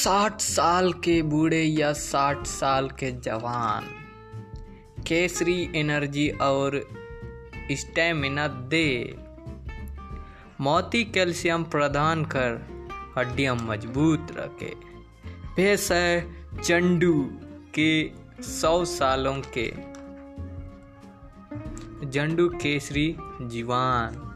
साठ साल के बूढ़े या साठ साल के जवान, केसरी एनर्जी और स्टेमिना दे। मोती कैल्शियम प्रदान कर हड्डियाँ मज़बूत रखे। भैंस है चंडू के सौ सालों के। जंडू केसरी जीवान।